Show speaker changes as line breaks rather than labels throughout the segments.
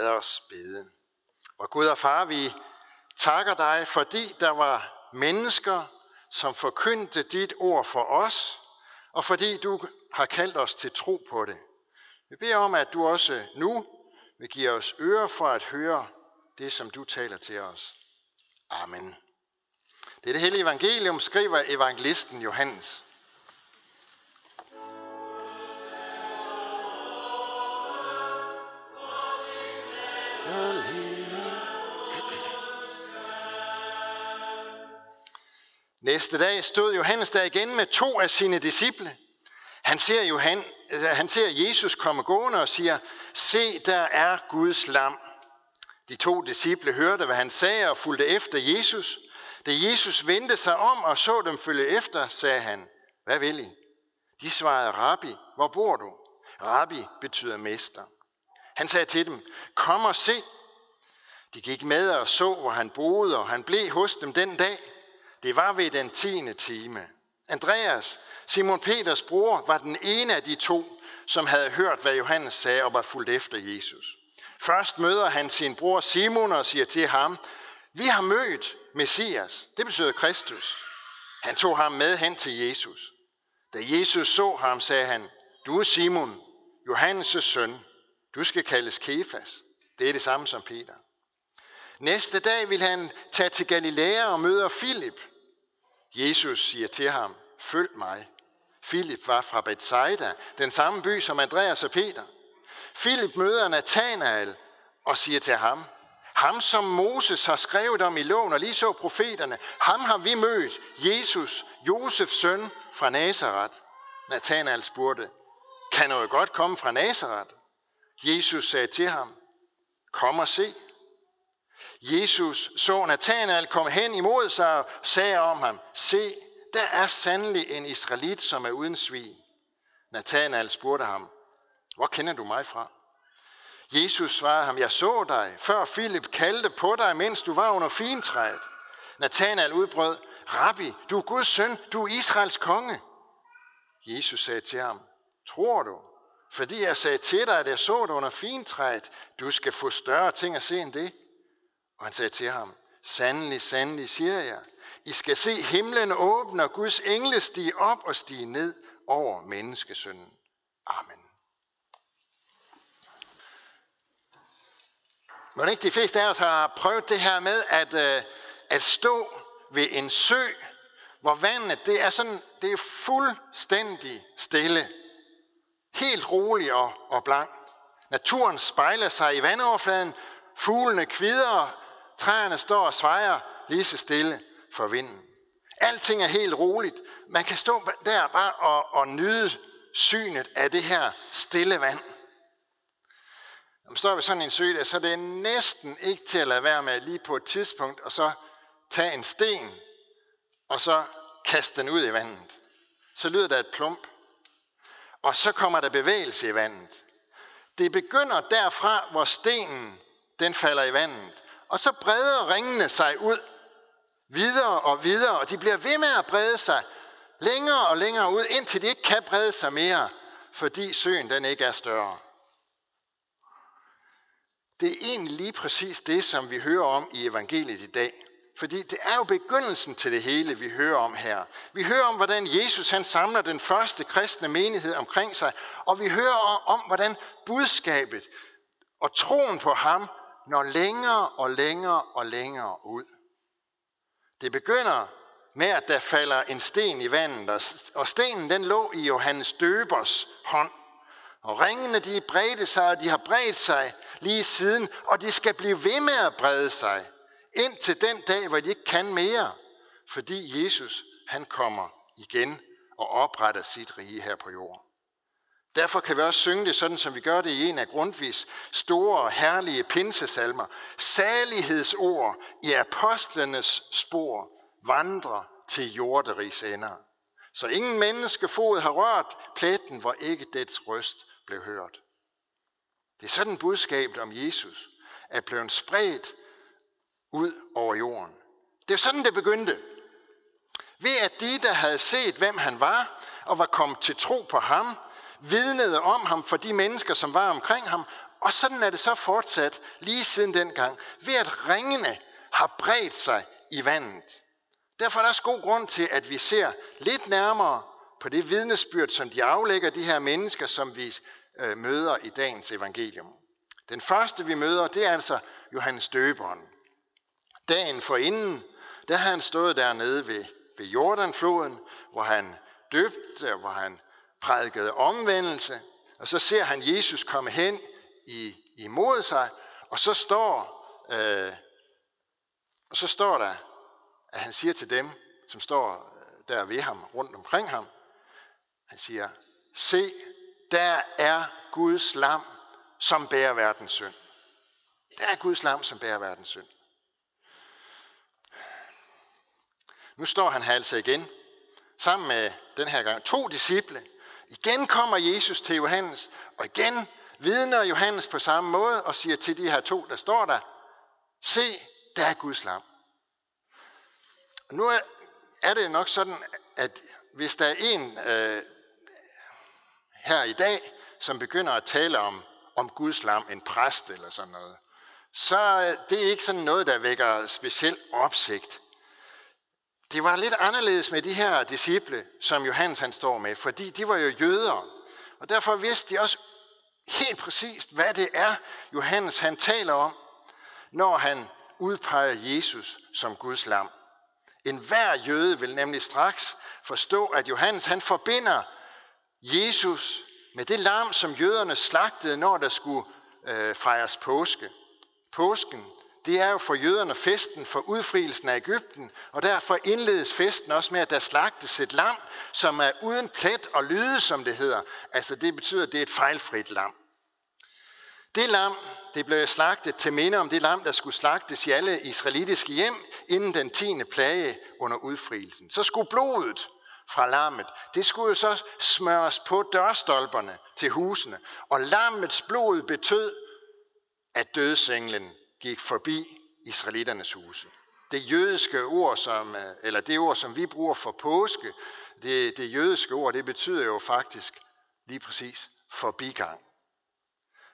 Lad os bede. Og Gud og far, vi takker dig, fordi der var mennesker, som forkyndte dit ord for os, og fordi du har kaldt os til tro på det. Vi beder om, at du også nu vil give os ører for at høre det, som du taler til os. Amen. Det er det hele evangelium, skriver evangelisten Johannes. Næste dag stod Johannes der igen med to af sine disciple. Han ser, Johan, øh, han ser Jesus komme gående og siger, se, der er Guds lam. De to disciple hørte, hvad han sagde og fulgte efter Jesus. Da Jesus vendte sig om og så dem følge efter, sagde han, hvad vil I? De svarede, Rabbi, hvor bor du? Rabbi betyder mester. Han sagde til dem, kom og se. De gik med og så, hvor han boede, og han blev hos dem den dag. Det var ved den tiende time. Andreas, Simon Peters bror, var den ene af de to, som havde hørt, hvad Johannes sagde og var fulgt efter Jesus. Først møder han sin bror Simon og siger til ham, vi har mødt Messias, det betyder Kristus. Han tog ham med hen til Jesus. Da Jesus så ham, sagde han, du er Simon, Johannes' søn. Du skal kaldes Kefas. Det er det samme som Peter. Næste dag vil han tage til Galilea og møder Filip. Jesus siger til ham, følg mig. Filip var fra Bethsaida, den samme by som Andreas og Peter. Filip møder Nathanael og siger til ham, ham som Moses har skrevet om i loven og lige så profeterne, ham har vi mødt, Jesus, Josefs søn fra Nazareth. Nathanael spurgte, kan noget godt komme fra Nazareth? Jesus sagde til ham, kom og se. Jesus så Nathanael komme hen imod sig og sagde om ham, se, der er sandelig en israelit, som er uden svig. Nathanael spurgte ham, hvor kender du mig fra? Jesus svarede ham, jeg så dig, før Filip kaldte på dig, mens du var under fintræet. Nathanael udbrød, Rabbi, du er Guds søn, du er Israels konge. Jesus sagde til ham, tror du, fordi jeg sagde til dig, at jeg så dig under fintræet, du skal få større ting at se end det? Og han sagde til ham, sandelig, sandelig, siger jeg, I skal se himlen åbne og Guds engle stige op og stige ned over menneskesønnen. Amen. Må ikke de fleste af os har prøvet det her med at, øh, at stå ved en sø, hvor vandet det er sådan, det er fuldstændig stille. Helt rolig og, og blank. Naturen spejler sig i vandoverfladen, fuglene kvider, træerne står og svejer lige så stille for vinden. Alting er helt roligt. Man kan stå der bare og, og nyde synet af det her stille vand. Når man står ved sådan en sø, der, så er det næsten ikke til at lade være med lige på et tidspunkt, og så tage en sten, og så kaste den ud i vandet. Så lyder der et plump, og så kommer der bevægelse i vandet. Det begynder derfra, hvor stenen den falder i vandet, og så breder ringene sig ud videre og videre, og de bliver ved med at brede sig længere og længere ud, indtil de ikke kan brede sig mere, fordi søen den ikke er større. Det er egentlig lige præcis det, som vi hører om i evangeliet i dag. Fordi det er jo begyndelsen til det hele, vi hører om her. Vi hører om, hvordan Jesus han samler den første kristne menighed omkring sig, og vi hører om, hvordan budskabet og troen på ham når længere og længere og længere ud. Det begynder med, at der falder en sten i vandet, og stenen den lå i Johannes Døbers hånd. Og ringene de bredte sig, og de har bredt sig lige siden, og de skal blive ved med at brede sig, indtil den dag, hvor de ikke kan mere, fordi Jesus han kommer igen og opretter sit rige her på jorden. Derfor kan vi også synge det sådan, som vi gør det i en af Grundtvigs store og herlige pinsesalmer. Salighedsord i apostlenes spor vandrer til jorderigs ender. Så ingen menneskefod har rørt pletten, hvor ikke dets røst blev hørt. Det er sådan budskabet om Jesus er blevet spredt ud over jorden. Det er sådan, det begyndte. Ved at de, der havde set, hvem han var, og var kommet til tro på ham, vidnede om ham for de mennesker, som var omkring ham, Og sådan er det så fortsat lige siden dengang, ved at ringene har bredt sig i vandet. Derfor er der også god grund til, at vi ser lidt nærmere på det vidnesbyrd, som de aflægger de her mennesker, som vi øh, møder i dagens evangelium. Den første, vi møder, det er altså Johannes Døberen. Dagen forinden, der har han stået dernede ved, ved Jordanfloden, hvor han døbte, hvor han prædikede omvendelse, og så ser han Jesus komme hen i, imod sig, og så står, øh, og så står der, at han siger til dem, som står øh, der ved ham, rundt omkring ham, han siger, se, der er Guds lam, som bærer verdens synd. Der er Guds lam, som bærer verdens synd. Nu står han her altså igen, sammen med den her gang to disciple. Igen kommer Jesus til Johannes, og igen vidner Johannes på samme måde og siger til de her to, der står der, se, der er Guds lam. Og nu er, er det nok sådan, at hvis der er en øh, her i dag, som begynder at tale om, om Guds lam, en præst eller sådan noget, så øh, det er ikke sådan noget, der vækker speciel opsigt. Det var lidt anderledes med de her disciple, som Johannes han står med, fordi de var jo jøder. Og derfor vidste de også helt præcist, hvad det er, Johannes han taler om, når han udpeger Jesus som Guds lam. En hver jøde vil nemlig straks forstå, at Johannes han forbinder Jesus med det lam, som jøderne slagtede, når der skulle øh, fejres påske. Påsken, det er jo for jøderne festen for udfrielsen af Ægypten, og derfor indledes festen også med, at der slagtes et lam, som er uden plet og lyde, som det hedder. Altså det betyder, at det er et fejlfrit lam. Det lam, det blev slagtet til minde om det lam, der skulle slagtes i alle israelitiske hjem inden den 10. plage under udfrielsen. Så skulle blodet fra lammet, det skulle jo så smøres på dørstolperne til husene. Og lammets blod betød, at dødsenglen gik forbi israeliternes huse. Det jødiske ord, som, øh, eller det ord, som vi bruger for påske, det, det jødiske ord, det betyder jo faktisk lige præcis forbigang.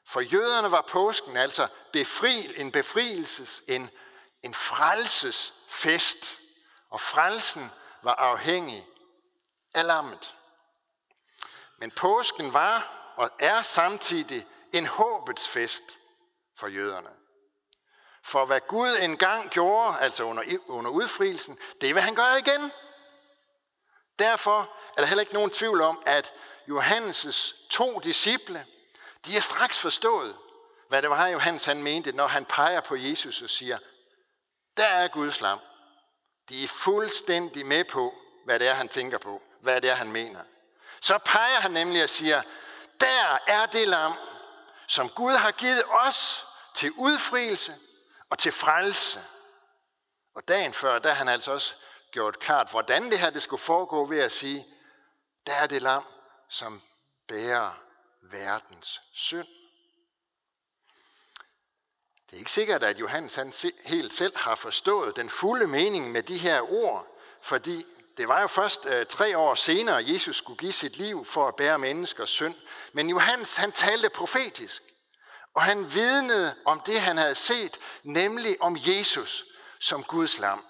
For jøderne var påsken altså befri, en befrielses, en, en frelsesfest. Og frelsen var afhængig af lammet. Men påsken var og er samtidig en håbets fest for jøderne. For hvad Gud engang gjorde, altså under, under udfrielsen, det vil han gøre igen. Derfor er der heller ikke nogen tvivl om, at Johannes' to disciple, de har straks forstået, hvad det var, Johannes han mente, når han peger på Jesus og siger, der er Guds lam. De er fuldstændig med på, hvad det er, han tænker på, hvad det er, han mener. Så peger han nemlig og siger, der er det lam, som Gud har givet os til udfrielse og til frelse. Og dagen før, der han altså også gjort klart, hvordan det her det skulle foregå ved at sige, der er det lam, som bærer verdens synd. Det er ikke sikkert, at Johannes han helt selv har forstået den fulde mening med de her ord, fordi det var jo først øh, tre år senere, at Jesus skulle give sit liv for at bære menneskers synd. Men Johannes han talte profetisk, og han vidnede om det, han havde set, nemlig om Jesus som Guds lam.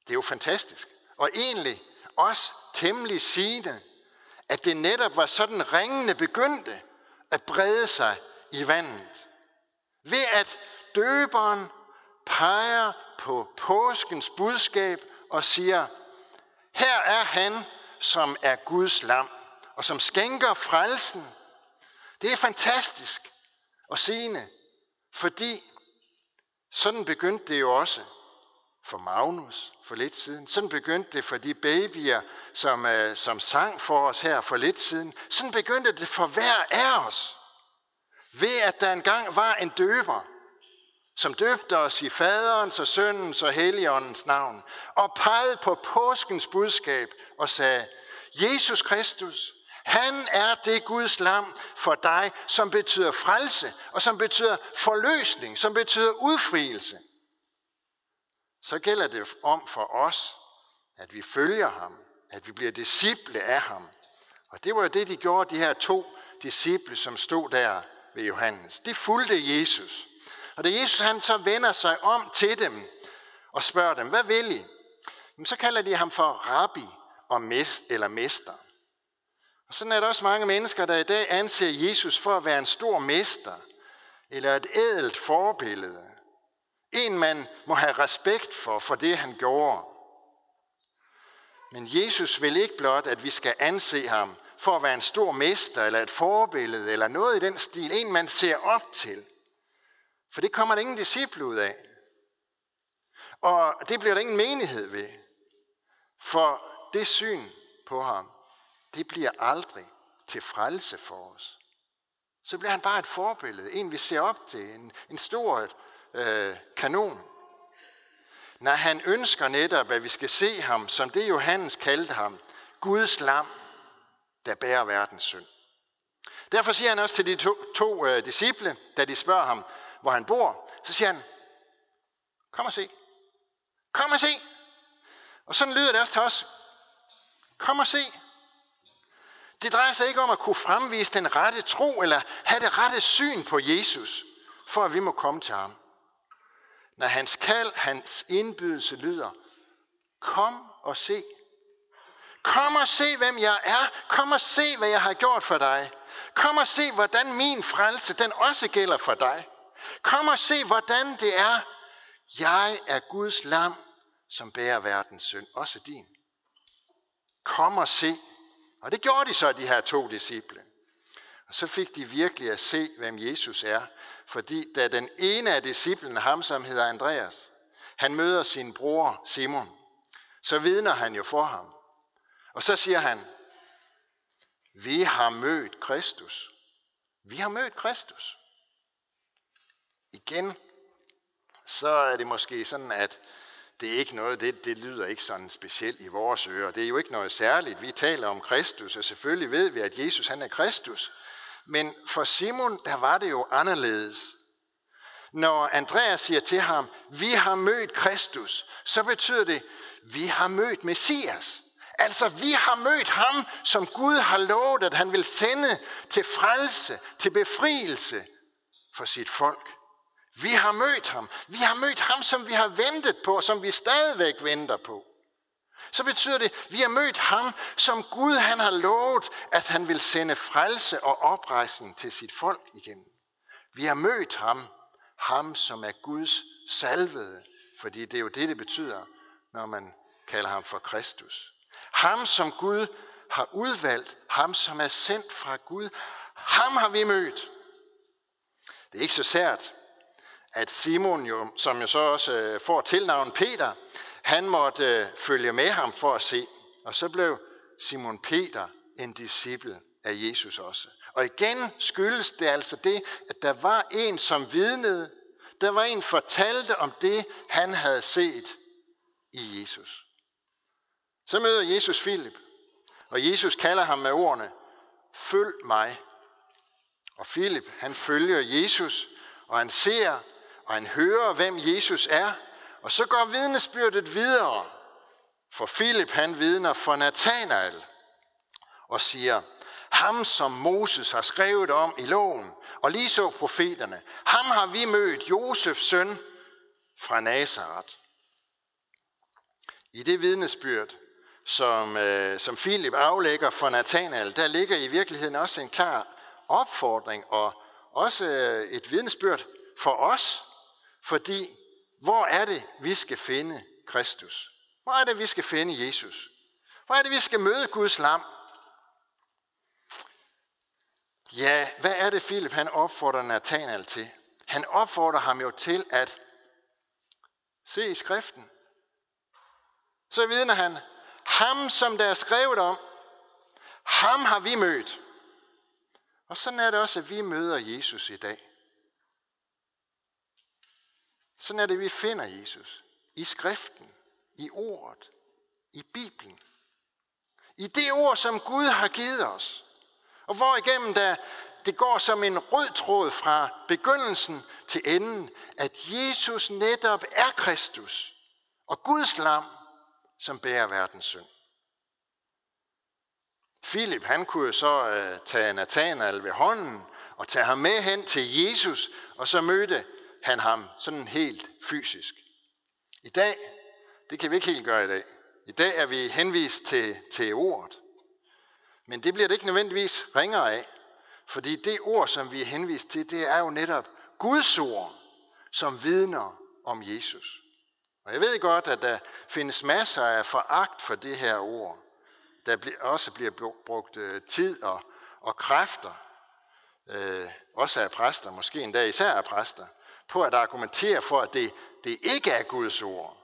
Det er jo fantastisk. Og egentlig også temmelig sigende, at det netop var sådan ringene begyndte at brede sig i vandet. Ved at døberen peger på påskens budskab og siger, her er han, som er Guds lam, og som skænker frelsen. Det er fantastisk at sigende, fordi sådan begyndte det jo også for Magnus for lidt siden. Sådan begyndte det for de babyer, som, øh, som sang for os her for lidt siden. Sådan begyndte det for hver af os. Ved at der engang var en døber, som døbte os i faderens og søndens og helligåndens navn, og pegede på påskens budskab og sagde, Jesus Kristus, han er det Guds lam for dig, som betyder frelse, og som betyder forløsning, som betyder udfrielse så gælder det om for os, at vi følger ham, at vi bliver disciple af ham. Og det var jo det, de gjorde, de her to disciple, som stod der ved Johannes. De fulgte Jesus. Og da Jesus han så vender sig om til dem og spørger dem, hvad vil I? Jamen, så kalder de ham for rabbi og mest, eller mester. Og sådan er der også mange mennesker, der i dag anser Jesus for at være en stor mester, eller et ædelt forbillede. En man må have respekt for, for det han gjorde. Men Jesus vil ikke blot, at vi skal anse ham for at være en stor mester, eller et forbillede, eller noget i den stil. En man ser op til. For det kommer der ingen disciple ud af. Og det bliver der ingen menighed ved. For det syn på ham, det bliver aldrig til frelse for os. Så bliver han bare et forbillede, en vi ser op til, en, en stor øh, kanon. Når han ønsker netop, at vi skal se ham, som det Johannes kaldte ham, Guds lam, der bærer verdens synd. Derfor siger han også til de to, to øh, disciple, da de spørger ham, hvor han bor, så siger han, kom og se. Kom og se. Og sådan lyder det også til os. Kom og se. Det drejer sig ikke om at kunne fremvise den rette tro, eller have det rette syn på Jesus, for at vi må komme til ham. Når hans kald, hans indbydelse lyder, kom og se. Kom og se, hvem jeg er. Kom og se, hvad jeg har gjort for dig. Kom og se, hvordan min frelse, den også gælder for dig. Kom og se, hvordan det er. Jeg er Guds lam, som bærer verdens synd, også din. Kom og se. Og det gjorde de så, de her to disciple. Og så fik de virkelig at se, hvem Jesus er. Fordi da den ene af disciplene, ham som hedder Andreas, han møder sin bror Simon, så vidner han jo for ham. Og så siger han, vi har mødt Kristus. Vi har mødt Kristus. Igen, så er det måske sådan, at det er ikke noget, det, det lyder ikke sådan specielt i vores ører. Det er jo ikke noget særligt. Vi taler om Kristus, og selvfølgelig ved vi, at Jesus han er Kristus. Men for Simon, der var det jo anderledes. Når Andreas siger til ham, vi har mødt Kristus, så betyder det, vi har mødt Messias. Altså, vi har mødt ham, som Gud har lovet, at han vil sende til frelse, til befrielse for sit folk. Vi har mødt ham. Vi har mødt ham, som vi har ventet på, som vi stadigvæk venter på. Så betyder det, at vi har mødt ham, som Gud han har lovet, at han vil sende frelse og oprejsning til sit folk igen. Vi har mødt ham, ham som er Guds salvede, fordi det er jo det, det betyder, når man kalder ham for Kristus. Ham, som Gud har udvalgt, ham, som er sendt fra Gud, ham har vi mødt. Det er ikke så sært, at Simon, jo, som jo så også øh, får tilnavn Peter, han måtte øh, følge med ham for at se. Og så blev Simon Peter en disciple af Jesus også. Og igen skyldes det altså det, at der var en, som vidnede. Der var en, fortalte om det, han havde set i Jesus. Så møder Jesus Filip, og Jesus kalder ham med ordene, følg mig. Og Filip, han følger Jesus, og han ser, og han hører, hvem Jesus er, og så går vidnesbyrdet videre. For Filip han vidner for Nathanael og siger, ham som Moses har skrevet om i loven, og lige så profeterne, ham har vi mødt, Josefs søn fra Nazareth. I det vidnesbyrd, som, øh, som Filip aflægger for Nathanael, der ligger i virkeligheden også en klar opfordring og også øh, et vidnesbyrd for os, fordi hvor er det, vi skal finde Kristus? Hvor er det, vi skal finde Jesus? Hvor er det, vi skal møde Guds lam? Ja, hvad er det, Philip han opfordrer Nathanael til? Han opfordrer ham jo til at se i skriften. Så vidner han, ham som der er skrevet om, ham har vi mødt. Og sådan er det også, at vi møder Jesus i dag. Sådan er det, vi finder Jesus. I skriften, i ordet, i Bibelen. I det ord, som Gud har givet os. Og hvor igennem der, det går som en rød tråd fra begyndelsen til enden, at Jesus netop er Kristus og Guds lam, som bærer verdens synd. Philip, han kunne så øh, tage Nathanael ved hånden og tage ham med hen til Jesus, og så mødte han ham sådan helt fysisk. I dag, det kan vi ikke helt gøre i dag. I dag er vi henvist til, til ordet. Men det bliver det ikke nødvendigvis ringere af. Fordi det ord, som vi er henvist til, det er jo netop Guds ord, som vidner om Jesus. Og jeg ved godt, at der findes masser af foragt for det her ord. Der også bliver brugt øh, tid og, og kræfter, øh, også af præster, måske endda især af præster, på at argumentere for, at det, det ikke er Guds ord,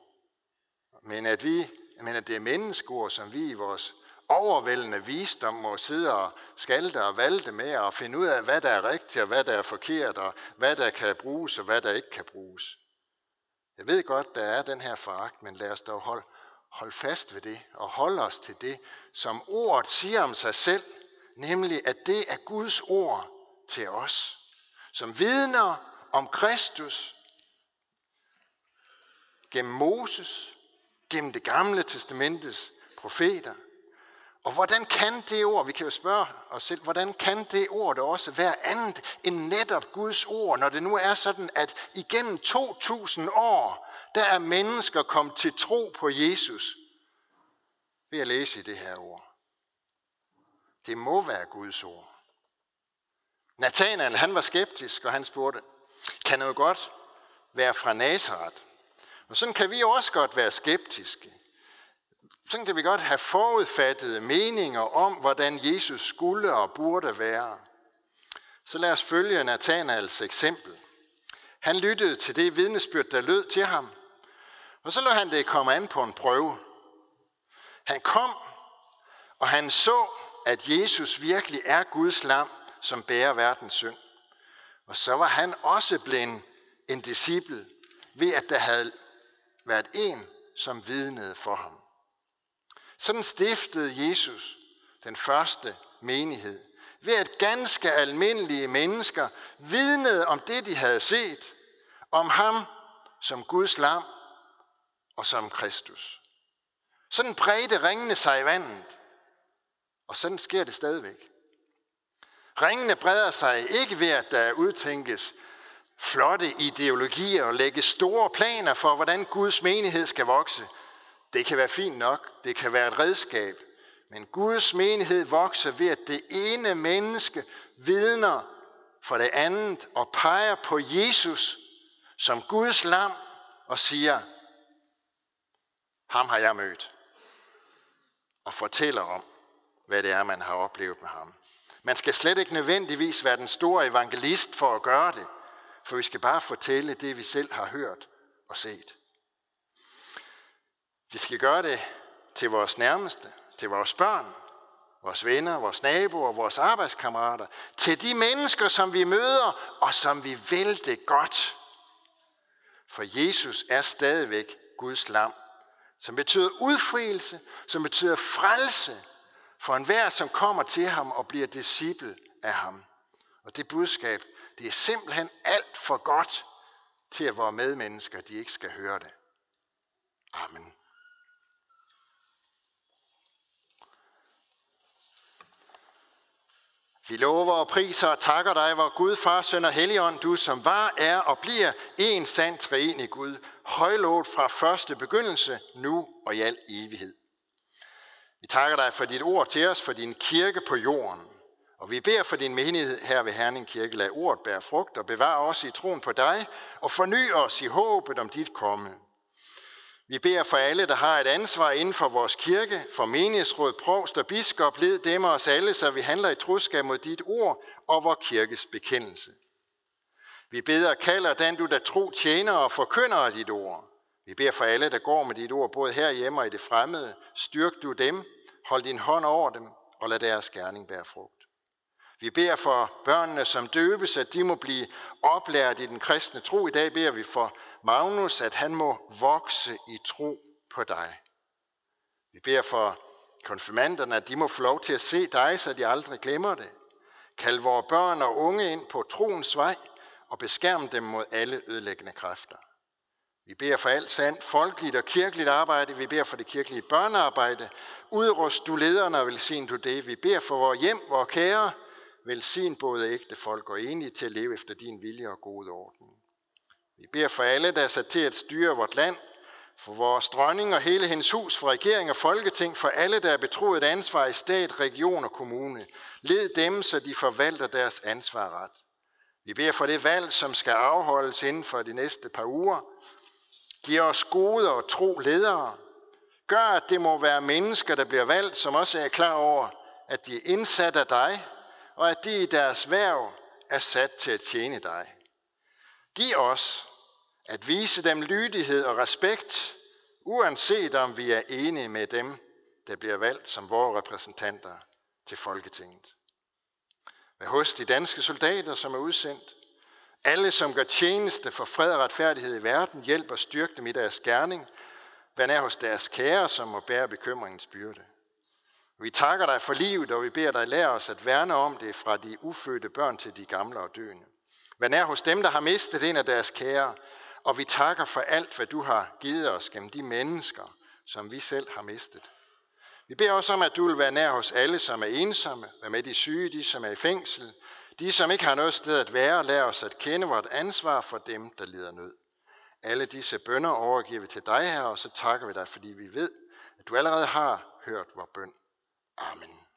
men at, vi, men at det er menneskeord, som vi i vores overvældende visdom må sidde og skalte og valde med og finde ud af, hvad der er rigtigt og hvad der er forkert, og hvad der kan bruges og hvad der ikke kan bruges. Jeg ved godt, der er den her foragt, men lad os dog holde, holde fast ved det og holde os til det, som ordet siger om sig selv, nemlig at det er Guds ord til os, som vidner om Kristus gennem Moses, gennem det gamle testamentets profeter, og hvordan kan det ord, vi kan jo spørge os selv, hvordan kan det ord da også være andet end netop Guds ord, når det nu er sådan, at igennem 2000 år, der er mennesker kommet til tro på Jesus ved at læse det her ord. Det må være Guds ord. Nathanael, han var skeptisk, og han spurgte, kan noget godt være fra Nazareth? Og sådan kan vi også godt være skeptiske sådan kan vi godt have forudfattede meninger om, hvordan Jesus skulle og burde være. Så lad os følge Nathanaels eksempel. Han lyttede til det vidnesbyrd, der lød til ham, og så lå han det komme an på en prøve. Han kom, og han så, at Jesus virkelig er Guds lam, som bærer verdens synd. Og så var han også blevet en disciple, ved at der havde været en, som vidnede for ham. Sådan stiftede Jesus den første menighed. Ved at ganske almindelige mennesker vidnede om det, de havde set. Om ham som Guds lam og som Kristus. Sådan bredte ringene sig i vandet. Og sådan sker det stadigvæk. Ringene breder sig ikke ved, at der udtænkes flotte ideologier og lægge store planer for, hvordan Guds menighed skal vokse. Det kan være fint nok, det kan være et redskab, men Guds menighed vokser ved, at det ene menneske vidner for det andet og peger på Jesus som Guds lam og siger, ham har jeg mødt. Og fortæller om, hvad det er, man har oplevet med ham. Man skal slet ikke nødvendigvis være den store evangelist for at gøre det, for vi skal bare fortælle det, vi selv har hørt og set. Vi skal gøre det til vores nærmeste, til vores børn, vores venner, vores naboer, vores arbejdskammerater, til de mennesker, som vi møder, og som vi vil det godt. For Jesus er stadigvæk Guds lam, som betyder udfrielse, som betyder frelse for enhver, som kommer til ham og bliver disciple af ham. Og det budskab, det er simpelthen alt for godt til at vores medmennesker, de ikke skal høre det. Amen. Vi lover og priser og takker dig, hvor Gud, Far, Søn og Helligånd, du som var, er og bliver en sand treenig Gud, højlovet fra første begyndelse, nu og i al evighed. Vi takker dig for dit ord til os, for din kirke på jorden. Og vi beder for din menighed her ved Herning Kirke, lad ordet bære frugt og bevare os i troen på dig, og forny os i håbet om dit komme. Vi beder for alle, der har et ansvar inden for vores kirke, for menighedsråd, provst og biskop, led dem og os alle, så vi handler i troskab mod dit ord og vor kirkes bekendelse. Vi beder og kalder den, du der tro tjener og forkynder dit ord. Vi beder for alle, der går med dit ord, både herhjemme og i det fremmede. Styrk du dem, hold din hånd over dem, og lad deres gerning bære frugt. Vi beder for børnene, som døbes, at de må blive oplært i den kristne tro. I dag beder vi for Magnus, at han må vokse i tro på dig. Vi beder for konfirmanderne, at de må få lov til at se dig, så de aldrig glemmer det. Kald vores børn og unge ind på troens vej og beskærm dem mod alle ødelæggende kræfter. Vi beder for alt sandt, folkeligt og kirkeligt arbejde. Vi beder for det kirkelige børnearbejde. Udrust du lederne og velsign du det. Vi beder for vores hjem, vores kære. Velsign både ægte folk og enige til at leve efter din vilje og gode orden. Vi beder for alle, der er sat til at styre vort land, for vores dronning og hele hendes hus, for regering og folketing, for alle, der er betroet ansvar i stat, region og kommune. Led dem, så de forvalter deres ansvar ret. Vi beder for det valg, som skal afholdes inden for de næste par uger. Giv os gode og tro ledere. Gør, at det må være mennesker, der bliver valgt, som også er klar over, at de er indsat af dig, og at de i deres værv er sat til at tjene dig. Giv os at vise dem lydighed og respekt, uanset om vi er enige med dem, der bliver valgt som vores repræsentanter til Folketinget. Vær hos de danske soldater, som er udsendt. Alle, som gør tjeneste for fred og retfærdighed i verden, hjælper og styrke dem i deres gerning. Vær nær hos deres kære, som må bære bekymringens byrde. Vi takker dig for livet, og vi beder dig lære os at værne om det fra de ufødte børn til de gamle og døende. Vær nær hos dem, der har mistet en af deres kære, og vi takker for alt, hvad du har givet os gennem de mennesker, som vi selv har mistet. Vi beder også om, at du vil være nær hos alle, som er ensomme, vær med de syge, de som er i fængsel, de som ikke har noget sted at være, lær os at kende vort ansvar for dem, der lider nød. Alle disse bønder overgiver vi til dig her, og så takker vi dig, fordi vi ved, at du allerede har hørt vores bøn. Amen.